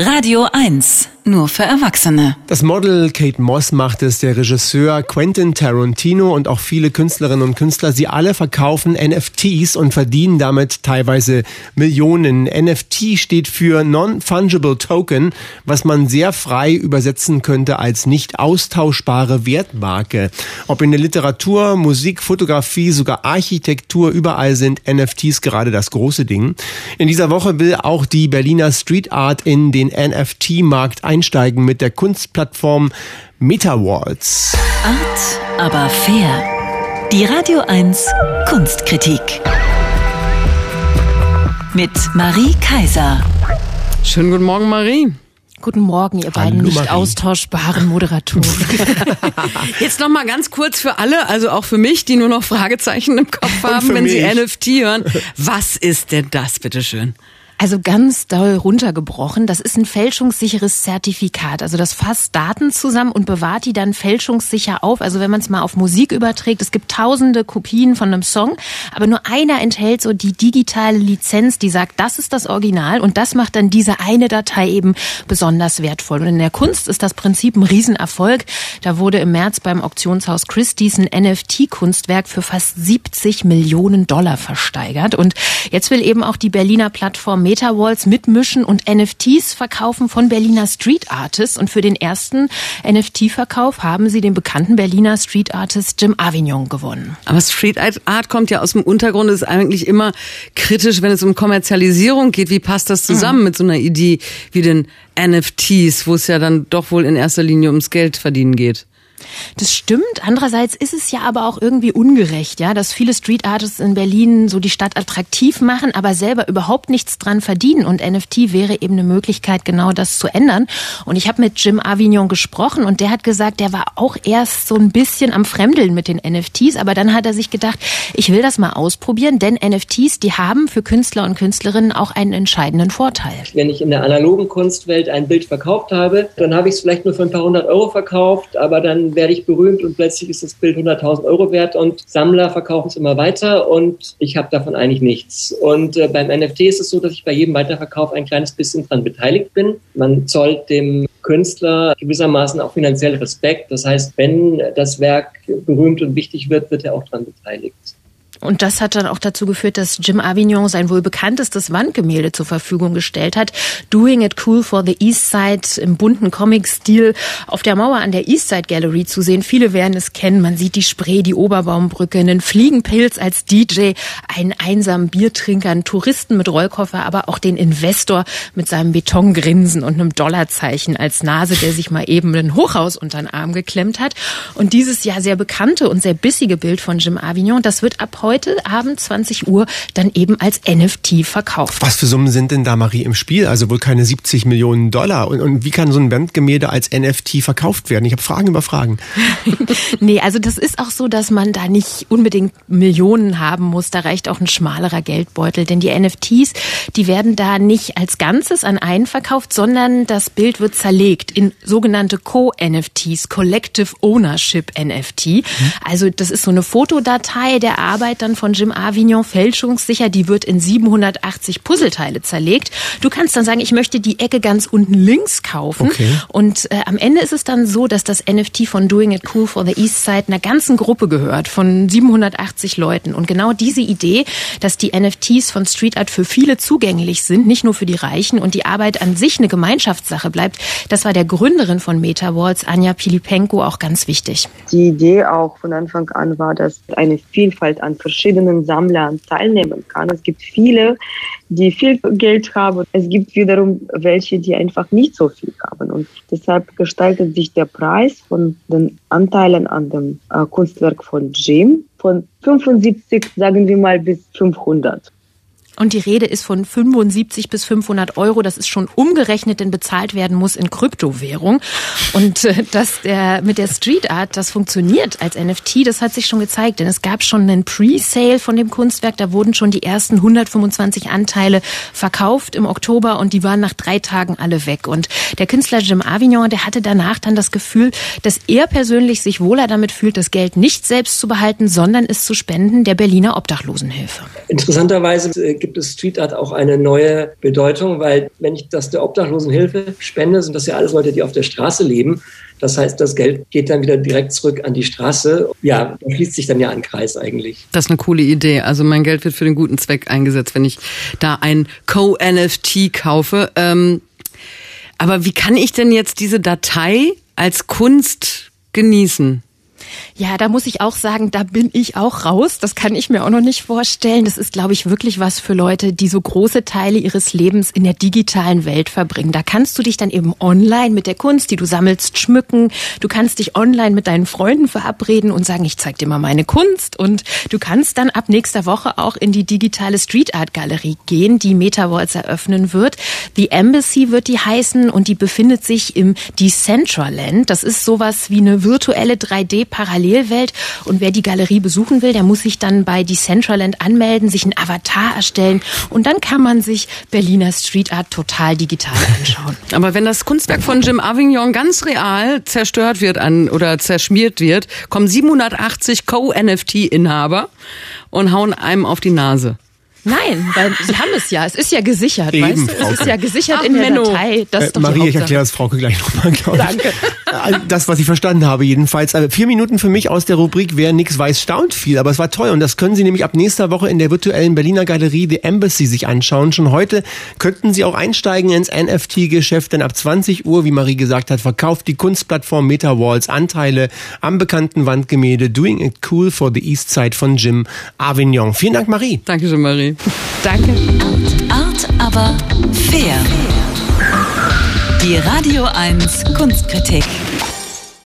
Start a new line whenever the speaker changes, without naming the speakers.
Radio 1, nur für Erwachsene.
Das Model Kate Moss macht es, der Regisseur Quentin Tarantino und auch viele Künstlerinnen und Künstler. Sie alle verkaufen NFTs und verdienen damit teilweise Millionen. NFT steht für Non-Fungible Token, was man sehr frei übersetzen könnte als nicht austauschbare Wertmarke. Ob in der Literatur, Musik, Fotografie, sogar Architektur, überall sind NFTs gerade das große Ding. In dieser Woche will auch die Berliner Street Art in den NFT-Markt einsteigen mit der Kunstplattform MetaWalls.
Art, aber fair. Die Radio 1 Kunstkritik. Mit Marie Kaiser.
Schönen guten Morgen, Marie.
Guten Morgen, ihr beiden
Hallo,
nicht
Marie.
austauschbaren Moderatoren.
Jetzt noch mal ganz kurz für alle, also auch für mich, die nur noch Fragezeichen im Kopf haben, wenn sie
mich.
NFT hören. Was ist denn das, bitteschön?
Also ganz doll runtergebrochen. Das ist ein fälschungssicheres Zertifikat. Also das fasst Daten zusammen und bewahrt die dann fälschungssicher auf. Also wenn man es mal auf Musik überträgt, es gibt tausende Kopien von einem Song, aber nur einer enthält so die digitale Lizenz, die sagt, das ist das Original und das macht dann diese eine Datei eben besonders wertvoll. Und in der Kunst ist das Prinzip ein Riesenerfolg. Da wurde im März beim Auktionshaus Christie's ein NFT-Kunstwerk für fast 70 Millionen Dollar versteigert. Und jetzt will eben auch die Berliner Plattform MetaWalls mitmischen und NFTs verkaufen von Berliner Street Artists. Und für den ersten NFT-Verkauf haben sie den bekannten Berliner Street Artist Jim Avignon gewonnen.
Aber Street Art kommt ja aus dem Untergrund, ist eigentlich immer kritisch, wenn es um Kommerzialisierung geht. Wie passt das zusammen mit so einer Idee wie den NFTs, wo es ja dann doch wohl in erster Linie ums Geld verdienen geht?
Das stimmt. Andererseits ist es ja aber auch irgendwie ungerecht, ja, dass viele Street Artists in Berlin so die Stadt attraktiv machen, aber selber überhaupt nichts dran verdienen. Und NFT wäre eben eine Möglichkeit, genau das zu ändern. Und ich habe mit Jim Avignon gesprochen und der hat gesagt, der war auch erst so ein bisschen am Fremdeln mit den NFTs, aber dann hat er sich gedacht, ich will das mal ausprobieren, denn NFTs, die haben für Künstler und Künstlerinnen auch einen entscheidenden Vorteil.
Wenn ich in der analogen Kunstwelt ein Bild verkauft habe, dann habe ich es vielleicht nur für ein paar hundert Euro verkauft, aber dann werde ich berühmt und plötzlich ist das Bild 100.000 Euro wert und Sammler verkaufen es immer weiter und ich habe davon eigentlich nichts. Und äh, beim NFT ist es so, dass ich bei jedem Weiterverkauf ein kleines bisschen dran beteiligt bin. Man zollt dem Künstler gewissermaßen auch finanziell Respekt. Das heißt, wenn das Werk berühmt und wichtig wird, wird er auch dran beteiligt.
Und das hat dann auch dazu geführt, dass Jim Avignon sein wohl bekanntestes Wandgemälde zur Verfügung gestellt hat. Doing It Cool for the East Side im bunten Comic-Stil auf der Mauer an der East Side Gallery zu sehen. Viele werden es kennen. Man sieht die Spree, die Oberbaumbrücke, einen Fliegenpilz als DJ, einen einsamen Biertrinker, einen Touristen mit Rollkoffer, aber auch den Investor mit seinem Betongrinsen und einem Dollarzeichen als Nase, der sich mal eben ein Hochhaus unter den Arm geklemmt hat. Und dieses ja sehr bekannte und sehr bissige Bild von Jim Avignon, das wird ab heute Abend 20 Uhr dann eben als NFT verkauft.
Was für Summen sind denn da, Marie, im Spiel? Also wohl keine 70 Millionen Dollar. Und, und wie kann so ein Wandgemälde als NFT verkauft werden? Ich habe Fragen über Fragen.
Nee, also das ist auch so, dass man da nicht unbedingt Millionen haben muss. Da reicht auch ein schmalerer Geldbeutel. Denn die NFTs, die werden da nicht als Ganzes an einen verkauft, sondern das Bild wird zerlegt in sogenannte Co-NFTs, Collective Ownership NFT. Also das ist so eine Fotodatei der Arbeit dann von Jim Avignon, fälschungssicher. Die wird in 780 Puzzleteile zerlegt. Du kannst dann sagen, ich möchte die Ecke ganz unten links kaufen.
Okay.
Und äh, am Ende ist es dann so, dass das NFT von Doing It Cool for the East Side einer ganzen Gruppe gehört, von 780 Leuten. Und genau diese Idee, dass die NFTs von Street Art für viele zugänglich sind, nicht nur für die Reichen und die Arbeit an sich eine Gemeinschaftssache bleibt, das war der Gründerin von MetaWalls, Anja Pilipenko, auch ganz wichtig.
Die Idee auch von Anfang an war, dass eine Vielfalt an verschiedenen Sammlern teilnehmen kann. Es gibt viele, die viel Geld haben. Es gibt wiederum welche, die einfach nicht so viel haben. Und deshalb gestaltet sich der Preis von den Anteilen an dem äh, Kunstwerk von Jim von 75, sagen wir mal, bis 500.
Und die Rede ist von 75 bis 500 Euro. Das ist schon umgerechnet, denn bezahlt werden muss in Kryptowährung. Und äh, dass der mit der Street Art das funktioniert als NFT, das hat sich schon gezeigt. Denn es gab schon einen Pre-Sale von dem Kunstwerk. Da wurden schon die ersten 125 Anteile verkauft im Oktober und die waren nach drei Tagen alle weg. Und der Künstler Jim Avignon, der hatte danach dann das Gefühl, dass er persönlich sich wohler damit fühlt, das Geld nicht selbst zu behalten, sondern es zu spenden der Berliner Obdachlosenhilfe.
Interessanterweise äh, gibt gibt es Street Art auch eine neue Bedeutung, weil wenn ich das der Obdachlosenhilfe spende, sind das ja alles Leute, die auf der Straße leben. Das heißt, das Geld geht dann wieder direkt zurück an die Straße. Ja, da schließt sich dann ja ein Kreis eigentlich.
Das ist eine coole Idee. Also mein Geld wird für den guten Zweck eingesetzt, wenn ich da ein Co-NFT kaufe. Ähm, aber wie kann ich denn jetzt diese Datei als Kunst genießen?
Ja, da muss ich auch sagen, da bin ich auch raus. Das kann ich mir auch noch nicht vorstellen. Das ist, glaube ich, wirklich was für Leute, die so große Teile ihres Lebens in der digitalen Welt verbringen. Da kannst du dich dann eben online mit der Kunst, die du sammelst, schmücken. Du kannst dich online mit deinen Freunden verabreden und sagen, ich zeig dir mal meine Kunst. Und du kannst dann ab nächster Woche auch in die digitale Street Art Galerie gehen, die Metaverse eröffnen wird. The Embassy wird die heißen und die befindet sich im Decentraland. Das ist sowas wie eine virtuelle 3D Parallelwelt. Und wer die Galerie besuchen will, der muss sich dann bei Decentraland anmelden, sich einen Avatar erstellen und dann kann man sich Berliner Street Art total digital anschauen.
Aber wenn das Kunstwerk von Jim Avignon ganz real zerstört wird an oder zerschmiert wird, kommen 780 Co-NFT-Inhaber und hauen einem auf die Nase.
Nein, weil sie haben es ja. Es ist ja gesichert,
Eben,
weißt du?
Frauke.
Es ist ja gesichert
Ach,
in der
Menno.
Datei. Das ist
Äh,
doch
Marie, ich erkläre das Frauke gleich nochmal.
Danke.
Äh, Das, was ich verstanden habe, jedenfalls. Also vier Minuten für mich aus der Rubrik Wer nix weiß, staunt viel. Aber es war toll. Und das können Sie nämlich ab nächster Woche in der virtuellen Berliner Galerie The Embassy sich anschauen. Schon heute könnten Sie auch einsteigen ins NFT-Geschäft, denn ab 20 Uhr, wie Marie gesagt hat, verkauft die Kunstplattform MetaWalls Anteile am bekannten Wandgemälde Doing It Cool for the East Side von Jim Avignon. Vielen Dank, Marie.
Dankeschön, Marie.
Danke.
Art, aber fair. Die Radio 1 Kunstkritik